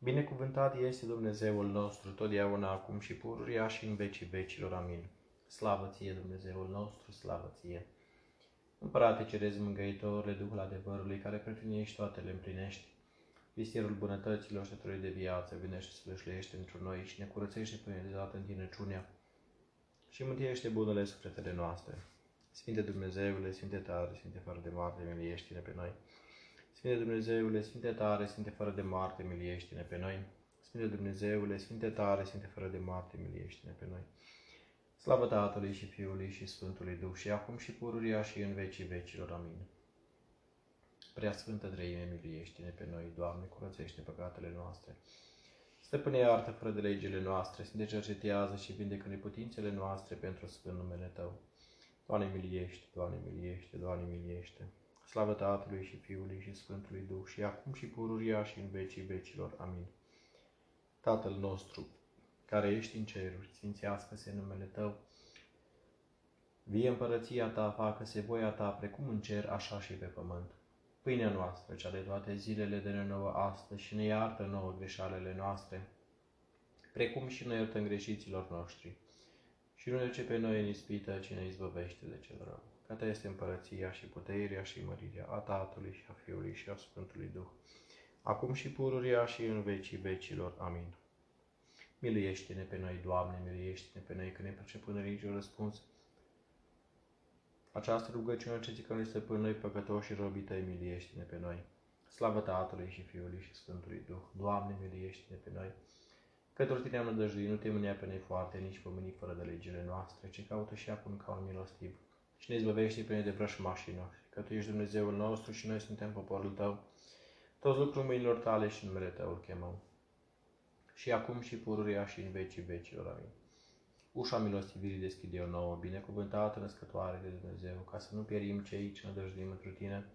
Binecuvântat este Dumnezeul nostru, totdeauna, acum și pururia și în vecii vecilor. Amin. Slavă ție, Dumnezeul nostru, slavă ție! Împărate cerezi mângăitorule, Duhul adevărului, care pretrinești toate le împlinești. Vistierul bunătăților și de viață, vine și slășlește într noi și ne curățește până de dată în tinăciunea și mântuiește bunele sufletele noastre. Sfinte Dumnezeule, Sfinte tare, Sfinte fără de moarte, miliește-ne pe noi. Sfinte Dumnezeule, Sfinte tare, Sfinte fără de moarte, miliește-ne pe noi. Sfinte Dumnezeule, Sfinte tare, Sfinte fără de moarte, miliește-ne pe noi. Slavă Tatălui și Fiului și Sfântului Duh și acum și pururia și în vecii vecilor. Amin. Prea Sfântă Treime, miliește-ne pe noi, Doamne, curățește păcatele noastre. Stăpâne iartă fără de legile noastre, să ne cercetează și vindecă neputințele noastre pentru Sfânt numele Tău. Doamne, miliește, Doamne, miliește, Doamne, miliește. Slavă Tatălui și Fiului și Sfântului Duh și acum și pururia și în vecii vecilor. Amin. Tatăl nostru, care ești în ceruri, sfințească-se numele Tău. Vie împărăția Ta, facă-se voia Ta, precum în cer, așa și pe pământ. Pâinea noastră, cea de toate zilele, de nouă astăzi și ne iartă nouă greșalele noastre, precum și noi iertăm greșiților noștri. Și nu ce pe noi în ispită, ci ne izbăvește de cel rău. Că Ta este împărăția și puterea și mărirea a Tatălui și a Fiului și a Sfântului Duh, acum și pururia și în vecii vecilor. Amin. Miluiește-ne pe noi, Doamne, miluiește-ne pe noi, că ne percepând niciun răspuns. Această rugăciune ce zică noi stăpân noi păcătoși și robii tăi, miluiește-ne pe noi. Slavă Tatălui și Fiului și Sfântului Duh. Doamne, miluiește-ne pe noi. Către tine am nădăjduit, nu te mânia pe noi foarte, nici pe mâini fără de legile noastre, ci caută și acum ca un milostiv. Și ne izbăvește pe noi de vrășmașii noștri, că Tu ești Dumnezeul nostru și noi suntem poporul Tău. Toți lucrul mâinilor Tale și numele Tău îl chemăm și acum și pururia și în vecii vecilor. Amin. Ușa milostivirii deschide o nouă, binecuvântată născătoare de Dumnezeu, ca să nu pierim cei ce nădăjduim într Tine,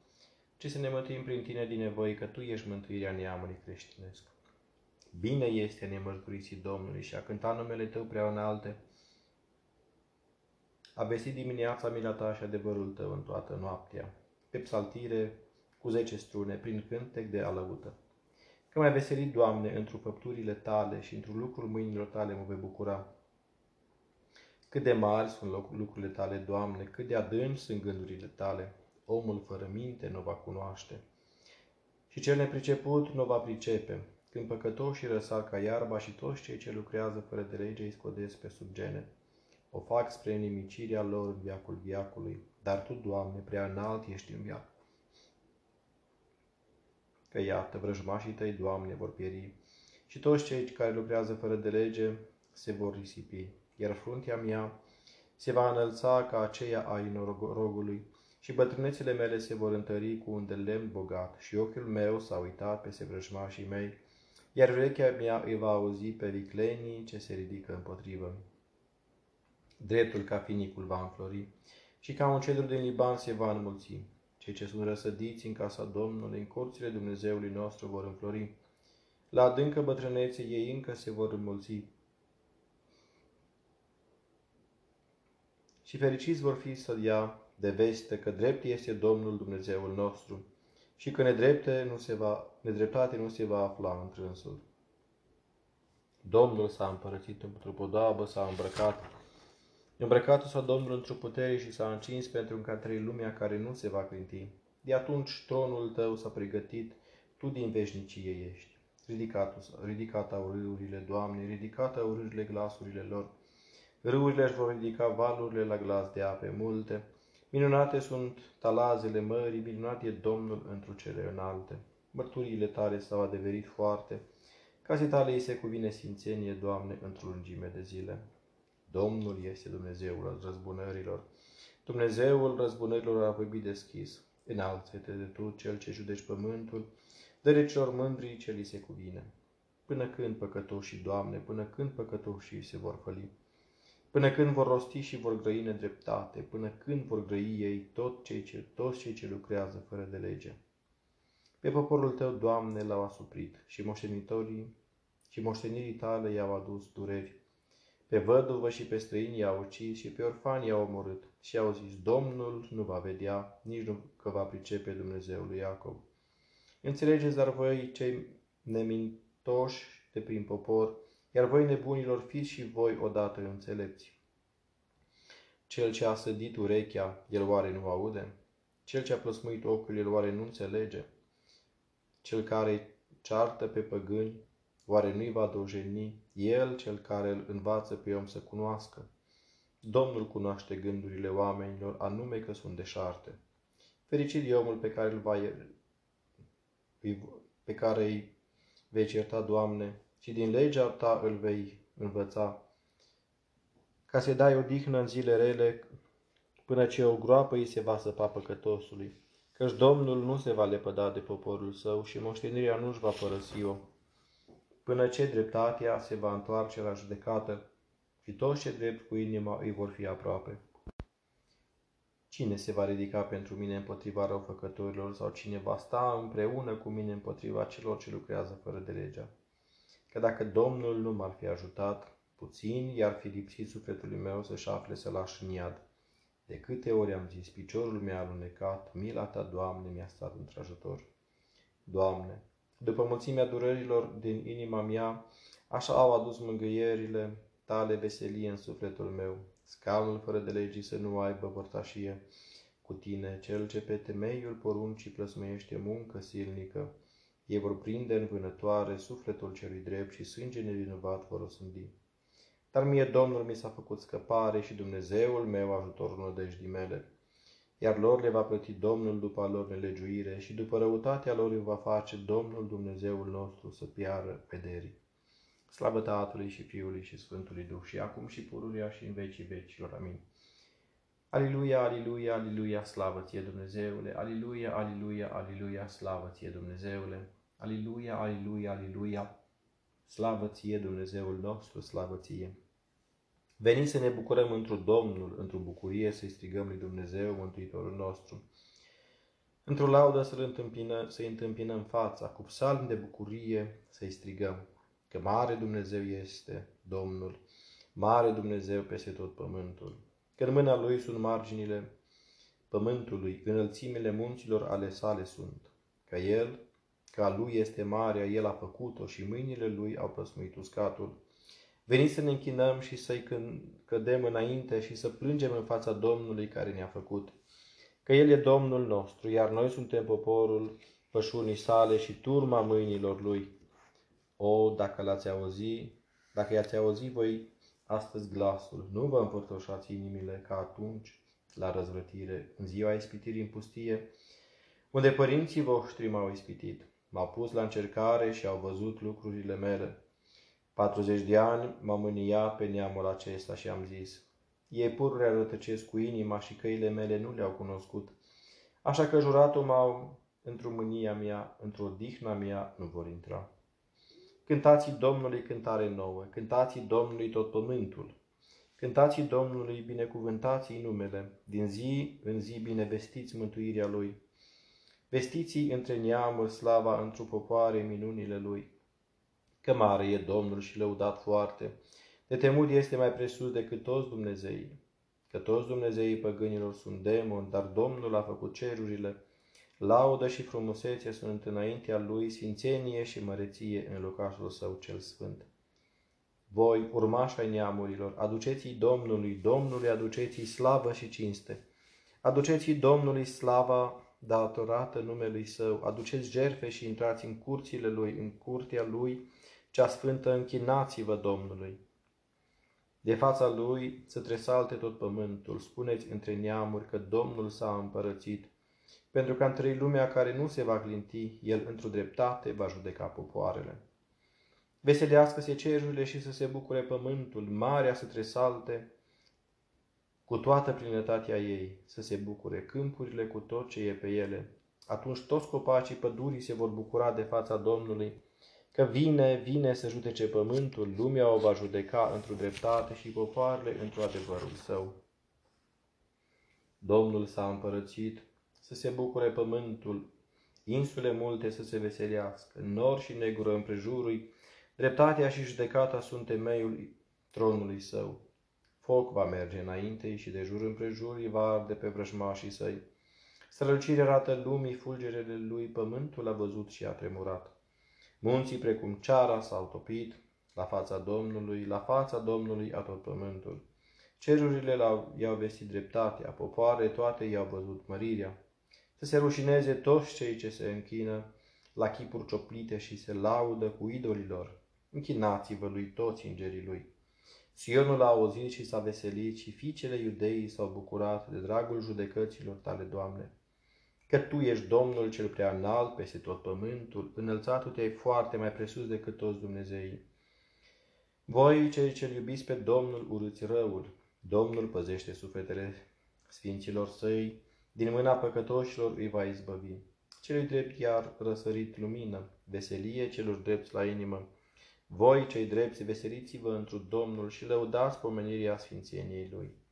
ci să ne mântuim prin Tine din nevoie, că Tu ești mântuirea neamului creștinesc. Bine este a ne mărturisi Domnului și a cânta numele Tău prea înalte, a vestit dimineața mila Ta și adevărul Tău în toată noaptea, pe psaltire, cu zece strune, prin cântec de alăută. Că mai veselit, Doamne, într-o făpturile Tale și într-un lucrul mâinilor Tale mă voi bucura. Cât de mari sunt lucrurile Tale, Doamne, cât de adânci sunt gândurile Tale. Omul fără minte nu va cunoaște. Și cel nepriceput nu va pricepe. Când păcătoșii răsar ca iarba și toți cei ce lucrează fără de lege îi scodesc pe sub gene. O fac spre nimicirea lor în viacul viacului. Dar Tu, Doamne, prea înalt ești în viac că iată, vrăjmașii tăi, Doamne, vor pieri și toți cei care lucrează fără de lege se vor risipi, iar fruntea mea se va înălța ca aceea a inorogului și bătrânețele mele se vor întări cu un de lemn bogat și ochiul meu s-a uitat peste vrăjmașii mei, iar urechea mea îi va auzi pe viclenii ce se ridică împotrivă. Dreptul ca finicul va înflori și ca un cedru din Liban se va înmulți. Cei ce sunt răsădiți în casa Domnului, în curțile Dumnezeului nostru vor înflori. La adâncă bătrânețe ei încă se vor înmulți. Și fericiți vor fi să ia de veste că drept este Domnul Dumnezeul nostru și că nedrepte nu se va, nedreptate nu se va afla întrânsul. Domnul s-a împărățit într-o podabă, s-a îmbrăcat Îmbrăcatul s-a Domnul într-o putere și s-a încins pentru încă trei lumea care nu se va clinti. De atunci tronul tău s-a pregătit, tu din veșnicie ești. Ridicat au râurile, Doamne, ridicat au râurile glasurile lor. Râurile își vor ridica valurile la glas de ape multe. Minunate sunt talazele mării, minunat e Domnul întru cele înalte. Mărturile tale s-au adeverit foarte. Casei tale îi se cuvine sfințenie, Doamne, într-o lungime de zile. Domnul este Dumnezeul răzbunărilor. Dumnezeul răzbunărilor a vorbit deschis. Înalță-te de tu, cel ce judeci pământul, dă celor mândri ce li se cuvine. Până când păcătoșii, Doamne, până când păcătoșii se vor făli? Până când vor rosti și vor grăi nedreptate, până când vor grăi ei tot cei ce, toți cei ce lucrează fără de lege. Pe poporul tău, Doamne, l-au asuprit și moștenitorii și moștenirii tale i-au adus dureri. Pe văduvă și pe străini i-a ucis și pe orfani i-a omorât. Și au zis, Domnul nu va vedea, nici nu că va pricepe Dumnezeul lui Iacob. Înțelegeți, dar voi, cei nemin, toși de prin popor, iar voi nebunilor fiți și voi odată înțelepți. Cel ce a sădit urechea, el oare nu aude? Cel ce a plăsmuit ochiul, el oare nu înțelege? Cel care ceartă pe păgâni, oare nu-i va dojeni? El, cel care îl învață pe om să cunoască. Domnul cunoaște gândurile oamenilor, anume că sunt deșarte. Fericit e omul pe care îl va, pe care îi vei certa, Doamne, și din legea Ta îl vei învăța, ca să dai odihnă în zile rele, până ce o groapă îi se va săpa păcătosului, căci Domnul nu se va lepăda de poporul său și moștenirea nu-și va părăsi-o, până ce dreptatea se va întoarce la judecată și toți ce drept cu inima îi vor fi aproape. Cine se va ridica pentru mine împotriva răufăcătorilor sau cine va sta împreună cu mine împotriva celor ce lucrează fără de legea? Că dacă Domnul nu m-ar fi ajutat, puțin i-ar fi lipsit sufletului meu să-și afle să lași în iad. De câte ori am zis, piciorul mi-a alunecat, mila ta, Doamne, mi-a stat într-ajutor. Doamne, după mulțimea durărilor din inima mea, așa au adus mângâierile tale veselie în sufletul meu, scaunul fără de legii să nu aibă părtașie cu tine, cel ce pe temeiul poruncii plăsmăiește muncă silnică. Ei vor prinde în vânătoare sufletul celui drept și sânge nevinovat vor osândi. Dar mie Domnul mi s-a făcut scăpare și Dumnezeul meu ajutorul nădejdii mele. Iar lor le va plăti Domnul după a lor nelegiuire și după răutatea lor îi va face Domnul Dumnezeul nostru să piară pederii. Slavă Tatălui și Fiului și Sfântului Duh și acum și pururia și în vecii vecilor. Amin. Aliluia, aliluia, aliluia, slavă ție Dumnezeule, aliluia, aliluia, aliluia, slavă ție Dumnezeule, aliluia, aliluia, aliluia, slavă ție Dumnezeul nostru, slavă ție. Veniți să ne bucurăm într-o Domnul, într-o bucurie, să-i strigăm lui Dumnezeu, Mântuitorul nostru. Într-o laudă să-L întâmpină, să-i întâmpinăm fața, cu psalm de bucurie să-i strigăm că mare Dumnezeu este Domnul, mare Dumnezeu peste tot pământul, că în mâna Lui sunt marginile pământului, înălțimile munților ale sale sunt, că El, că a Lui este marea, El a făcut-o și mâinile Lui au plăsmuit uscatul. Veniți să ne închinăm și să-i cădem înainte și să plângem în fața Domnului care ne-a făcut, că El e Domnul nostru, iar noi suntem poporul pășunii sale și turma mâinilor Lui. O, dacă l-ați auzit, dacă i-ați auzit voi astăzi glasul, nu vă împărtoșați inimile ca atunci la răzvrătire, în ziua ispitirii în pustie, unde părinții voștri m-au ispitit, m-au pus la încercare și au văzut lucrurile mele. 40 de ani m-am mâniat pe neamul acesta și am zis, ei pururea rătăcesc cu inima și căile mele nu le-au cunoscut, așa că juratul m-au într-o mânia mea, într-o dihna mea nu vor intra. Cântați Domnului cântare nouă, cântați Domnului tot pământul. Cântați Domnului, binecuvântați numele, din zi în zi binevestiți mântuirea Lui. Vestiți între neamuri slava într-o popoare minunile Lui. Că mare e Domnul și lăudat foarte, de temut este mai presus decât toți Dumnezeii. Că toți Dumnezeii păgânilor sunt demoni, dar Domnul a făcut cerurile, Laudă și frumusețe sunt înaintea lui, sfințenie și măreție în locașul său cel sfânt. Voi, urmași ai neamurilor, aduceți-i Domnului, Domnului aduceți-i slavă și cinste. Aduceți-i Domnului slava datorată numelui său, aduceți jerfe și intrați în curțile lui, în curtea lui, cea sfântă, închinați-vă Domnului. De fața lui să tresalte tot pământul, spuneți între neamuri că Domnul s-a împărățit, pentru că între lumea care nu se va clinti, el într-o dreptate va judeca popoarele. Veselească-se cerurile și să se bucure pământul, marea să tresalte cu toată plinătatea ei, să se bucure câmpurile cu tot ce e pe ele. Atunci toți copacii pădurii se vor bucura de fața Domnului, că vine, vine să judece pământul, lumea o va judeca într-o dreptate și popoarele într-o adevărul său. Domnul s-a împărățit, să se bucure pământul, insule multe să se veselească, nor și negură împrejurui, dreptatea și judecata sunt temeiul tronului său. Foc va merge înainte și de jur împrejur va arde pe vrăjmașii săi. Strălucire arată lumii, fulgerele lui, pământul a văzut și a tremurat. Munții precum ceara s-au topit la fața Domnului, la fața Domnului a tot pământul. Cerurile i-au vestit dreptatea, popoare toate i-au văzut mărirea. Să se rușineze toți cei ce se închină la chipuri cioplite și se laudă cu idolilor. Închinați-vă lui toți îngerii lui. Sionul a auzit și s-a veselit și fiicele iudeii s-au bucurat de dragul judecăților tale, Doamne. Că Tu ești Domnul cel prea înalt peste tot pământul, înălțatul te-ai foarte mai presus decât toți Dumnezeii. Voi, cei ce iubiți pe Domnul, urâți răul. Domnul păzește sufletele sfinților săi, din mâna păcătoșilor îi va izbăvi. Celui drept iar răsărit lumină, veselie celor drepți la inimă. Voi, cei drepți, veseliți-vă într Domnul și lăudați pomenirea sfințeniei Lui.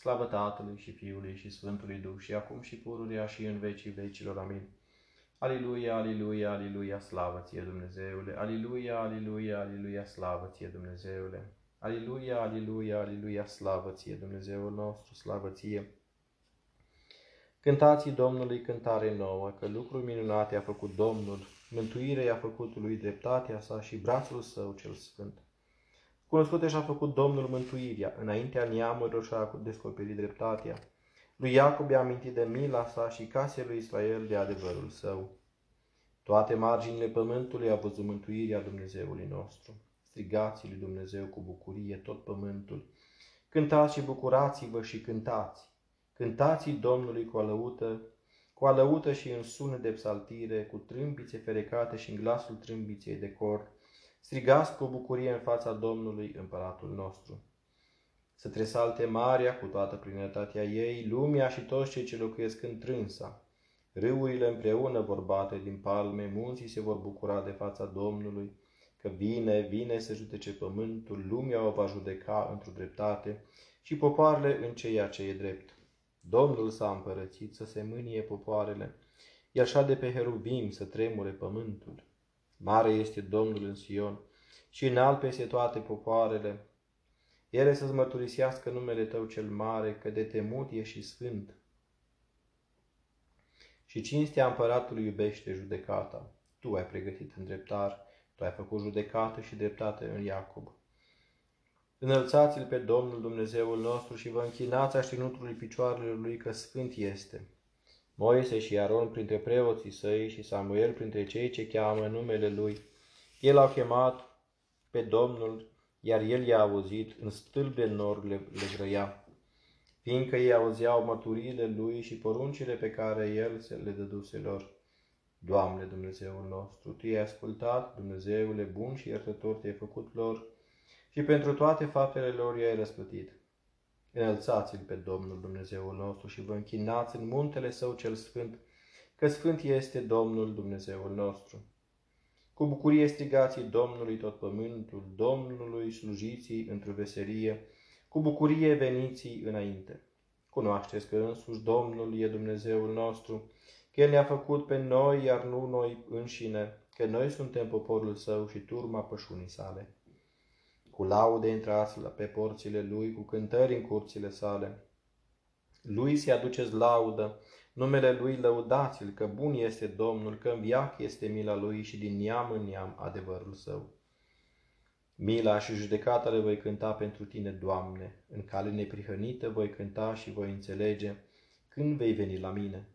Slavă Tatălui și Fiului și Sfântului Duh și acum și pururia și în vecii vecilor. Amin. Aliluia, aliluia, aliluia, slavă ție Dumnezeule! Aliluia, aliluia, aliluia, slavă ție Dumnezeule! Aliluia, aliluia, aliluia, slavă ție Dumnezeul nostru, slavă ție! Cântați Domnului cântare nouă, că lucruri minunate a făcut Domnul, mântuire i-a făcut lui dreptatea sa și brațul său cel sfânt. Cunoscute și-a făcut Domnul mântuirea, înaintea neamurilor și-a descoperit dreptatea. Lui Iacob i-a amintit de mila sa și casei lui Israel de adevărul său. Toate marginile pământului a văzut mântuirea Dumnezeului nostru. Strigați lui Dumnezeu cu bucurie tot pământul. Cântați și bucurați-vă și cântați. Cântați Domnului cu alăută, cu alăută și în sună de psaltire, cu trâmbițe ferecate și în glasul trâmbiței de cor, strigați cu bucurie în fața Domnului, împăratul nostru. Să tresalte marea cu toată plinătatea ei, lumea și toți cei ce locuiesc întrânsa. Râurile împreună vor bate din palme, munții se vor bucura de fața Domnului, că vine, vine să judece pământul, lumea o va judeca într-o dreptate și popoarele în ceea ce e drept. Domnul s-a împărățit să se mânie popoarele, iar așa de pe heruvim să tremure pământul. Mare este Domnul în Sion și înalt peste toate popoarele. Ele să-ți mărturisească numele Tău cel mare, că de temut e și sfânt. Și cinstea împăratului iubește judecata. Tu ai pregătit îndreptar, Tu ai făcut judecată și dreptate în Iacob. Înălțați-L pe Domnul Dumnezeul nostru și vă închinați aștinutului picioarelor Lui că Sfânt este. Moise și Aron printre preoții săi și Samuel printre cei ce cheamă numele Lui. El a chemat pe Domnul, iar El i-a auzit, în stâlp de nor le, le grăia, fiindcă ei auzeau mărturiile Lui și poruncile pe care El se le dăduse lor. Doamne Dumnezeul nostru, Tu i-ai ascultat, Dumnezeule bun și iertător te-ai făcut lor, și pentru toate faptele lor i-ai răsplătit. Înălțați-L pe Domnul Dumnezeul nostru și vă închinați în muntele Său cel Sfânt, că Sfânt este Domnul Dumnezeul nostru. Cu bucurie strigați Domnului tot pământul, Domnului slujiții într-o veselie, cu bucurie veniți înainte. Cunoașteți că însuși Domnul e Dumnezeul nostru, că El ne-a făcut pe noi, iar nu noi înșine, că noi suntem poporul Său și turma pășunii sale cu laude intrați pe porțile lui, cu cântări în curțile sale. Lui se aduceți laudă, numele lui lăudați-l, că bun este Domnul, că în viac este mila lui și din neam în neam adevărul său. Mila și judecata le voi cânta pentru tine, Doamne, în cale neprihănită voi cânta și voi înțelege când vei veni la mine.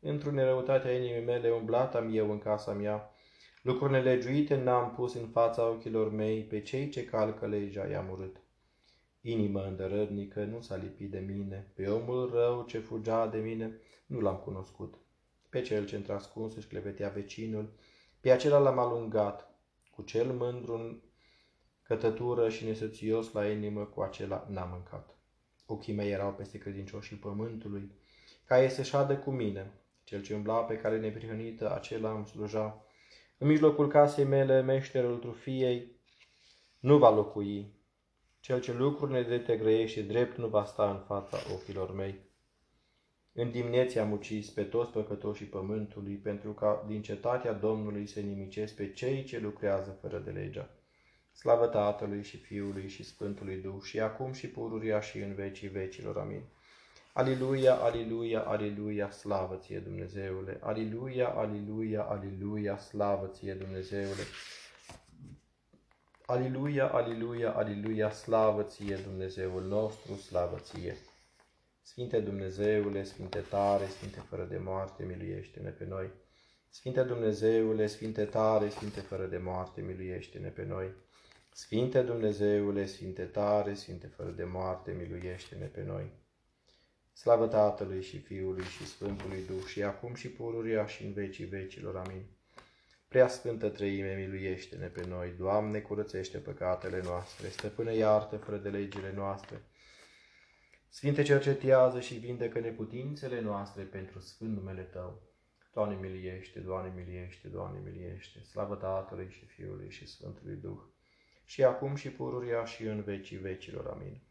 Într-o nerăutate a inimii mele umblat am eu în casa mea, Lucruri nelegiuite n-am pus în fața ochilor mei, pe cei ce calcă legea i-am urât. Inima îndărădnică nu s-a lipit de mine, pe omul rău ce fugea de mine nu l-am cunoscut. Pe cel ce întrascuns își clevetea vecinul, pe acela l-am alungat, cu cel mândru în cătătură și nesățios la inimă, cu acela n-am mâncat. Ochii mei erau peste credincioșii pământului, ca ei să șadă cu mine. Cel ce umbla pe care neprihănită, acela îmi sluja, în mijlocul casei mele, meșterul trufiei nu va locui. Cel ce lucruri nedrepte grăiește drept nu va sta în fața ochilor mei. În dimineți am ucis pe toți păcătoșii pământului, pentru ca din cetatea Domnului să nimicesc pe cei ce lucrează fără de legea. Slavă Tatălui și Fiului și Sfântului Duh și acum și pururia și în vecii vecilor. Amin. Aliluia, aliluia, aliluia, slavă ție Dumnezeule! Aliluia, aliluia, aliluia, slavă ție Dumnezeule! Aliluia, aliluia, aliluia, slavă ție Dumnezeul nostru, slavă ție! Sfinte Dumnezeule, Sfinte tare, Sfinte fără de moarte, miluiește-ne pe noi! Sfinte Dumnezeule, Sfinte tare, Sfinte fără de moarte, miluiește-ne pe noi! Sfinte Dumnezeule, Sfinte tare, Sfinte fără de moarte, miluiește-ne pe noi! Slavă Tatălui și Fiului și Sfântului Duh și acum și pururia și în vecii vecilor. Amin. Prea Sfântă Trăime, miluiește-ne pe noi. Doamne, curățește păcatele noastre. Stăpâne, iartă fără de legile noastre. Sfinte, cercetează și vindecă neputințele noastre pentru Sfânt numele Tău. Doamne, miliește, Doamne, miliește, Doamne, miliește. Slavă Tatălui și Fiului și Sfântului Duh. Și acum și pururia și în vecii vecilor. Amin.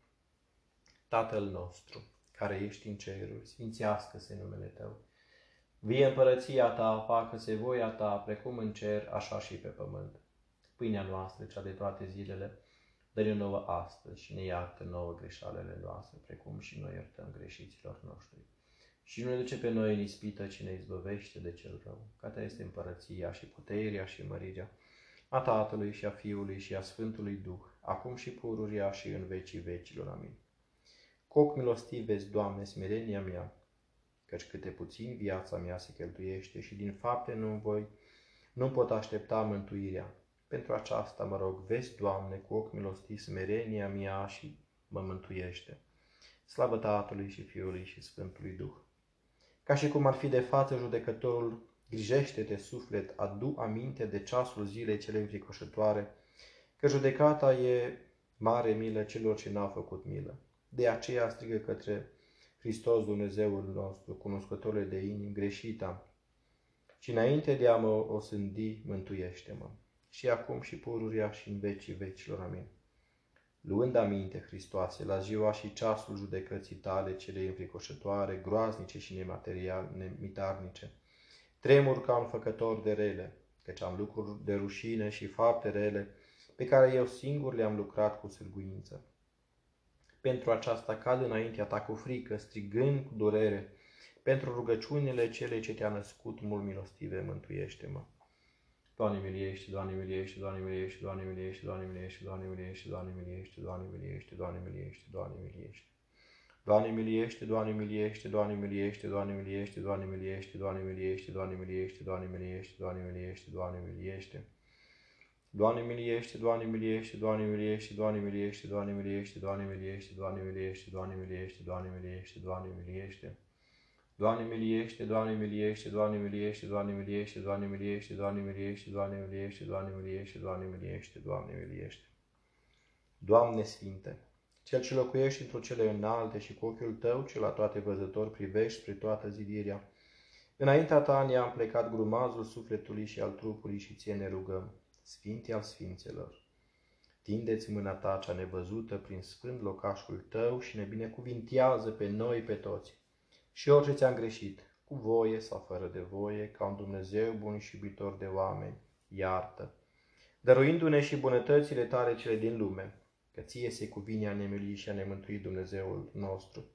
Tatăl nostru care ești în ceruri, sfințească-se numele Tău. Vie împărăția Ta, facă-se voia Ta, precum în cer, așa și pe pământ. Pâinea noastră, cea de toate zilele, dă-ne nouă astăzi și ne iartă nouă greșalele noastre, precum și noi iertăm greșiților noștri. Și nu ne duce pe noi în ispită, ci ne izbăvește de cel rău. Ca Ta este împărăția și puterea și mărirea a Tatălui și a Fiului și a Sfântului Duh, acum și pururia și în vecii vecilor. Amin. Coc milostiv vezi, Doamne, smerenia mea, căci câte puțin viața mea se cheltuiește și din fapte nu voi, nu pot aștepta mântuirea. Pentru aceasta mă rog, vezi, Doamne, cu ochi milostiv smerenia mea și mă mântuiește. Slavă Tatălui și Fiului și Sfântului Duh. Ca și cum ar fi de față judecătorul, grijește-te, suflet, adu aminte de ceasul zilei cele înfricoșătoare, că judecata e mare milă celor ce n-au făcut milă. De aceea strigă către Hristos Dumnezeul nostru, cunoscătorule de inimi, greșita. Și înainte de a mă osândi, mântuiește-mă. Și acum și pururia și în vecii vecilor. Amin. Luând aminte, Hristoase, la ziua și ceasul judecății tale, cele înfricoșătoare, groaznice și nematerial, nemitarnice, tremur ca un făcător de rele, căci am lucruri de rușine și fapte rele, pe care eu singur le-am lucrat cu sârguință pentru aceasta cad înaintea ta cu frică, strigând cu durere, pentru rugăciunile cele ce te-a născut mult milostive, mântuiește-mă. Doamne miliește, Doamne miliește, Doamne miliește, Doamne miliește, Doamne miliește, Doamne miliește, Doamne miliește, Doamne miliește, Doamne miliește, Doamne miliește. Doamne miliește, Doamne miliește, Doamne miliește, Doamne miliește, Doamne miliește, Doamne miliește, Doamne miliește, Doamne miliește, Doamne miliește, Doamne miliește. Doamne miliește, Doamne miliește, Doamne miliește, Doamne miliește, Doamne miliește, Doamne miliește, Doamne miliește, Doamne miliește, Doamne miliește, Doamne miliește. Doamne miliește, Doamne miliește, Doamne miliește, Doamne miliește, Doamne miliește, Doamne miliește, Doamne miliește, Doamne miliește, Doamne miliește, Doamne miliește. Doamne Sfinte, Cel ce locuiești într-o cele înalte și cu ochiul Tău, cel la toate văzător, privești spre toată zidirea. Înaintea Ta ne-am plecat grumazul sufletului și al trupului și Ție ne rugăm. Sfinte al Sfinților, tindeți mâna ta cea nevăzută prin sfânt locașul tău și ne binecuvintează pe noi pe toți. Și orice ți-am greșit, cu voie sau fără de voie, ca un Dumnezeu bun și iubitor de oameni, iartă, dăruindu-ne și bunătățile tale cele din lume, că ție se cuvine a nemili și a nemântui Dumnezeul nostru.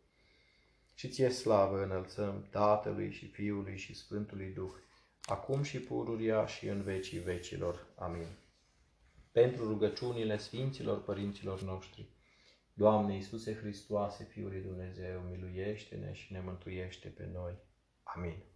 Și ție slavă înălțăm Tatălui și Fiului și Sfântului Duh, acum și pururia și în vecii vecilor. Amin. Pentru rugăciunile Sfinților Părinților noștri, Doamne Iisuse Hristoase, Fiul lui Dumnezeu, miluiește-ne și ne mântuiește pe noi. Amin.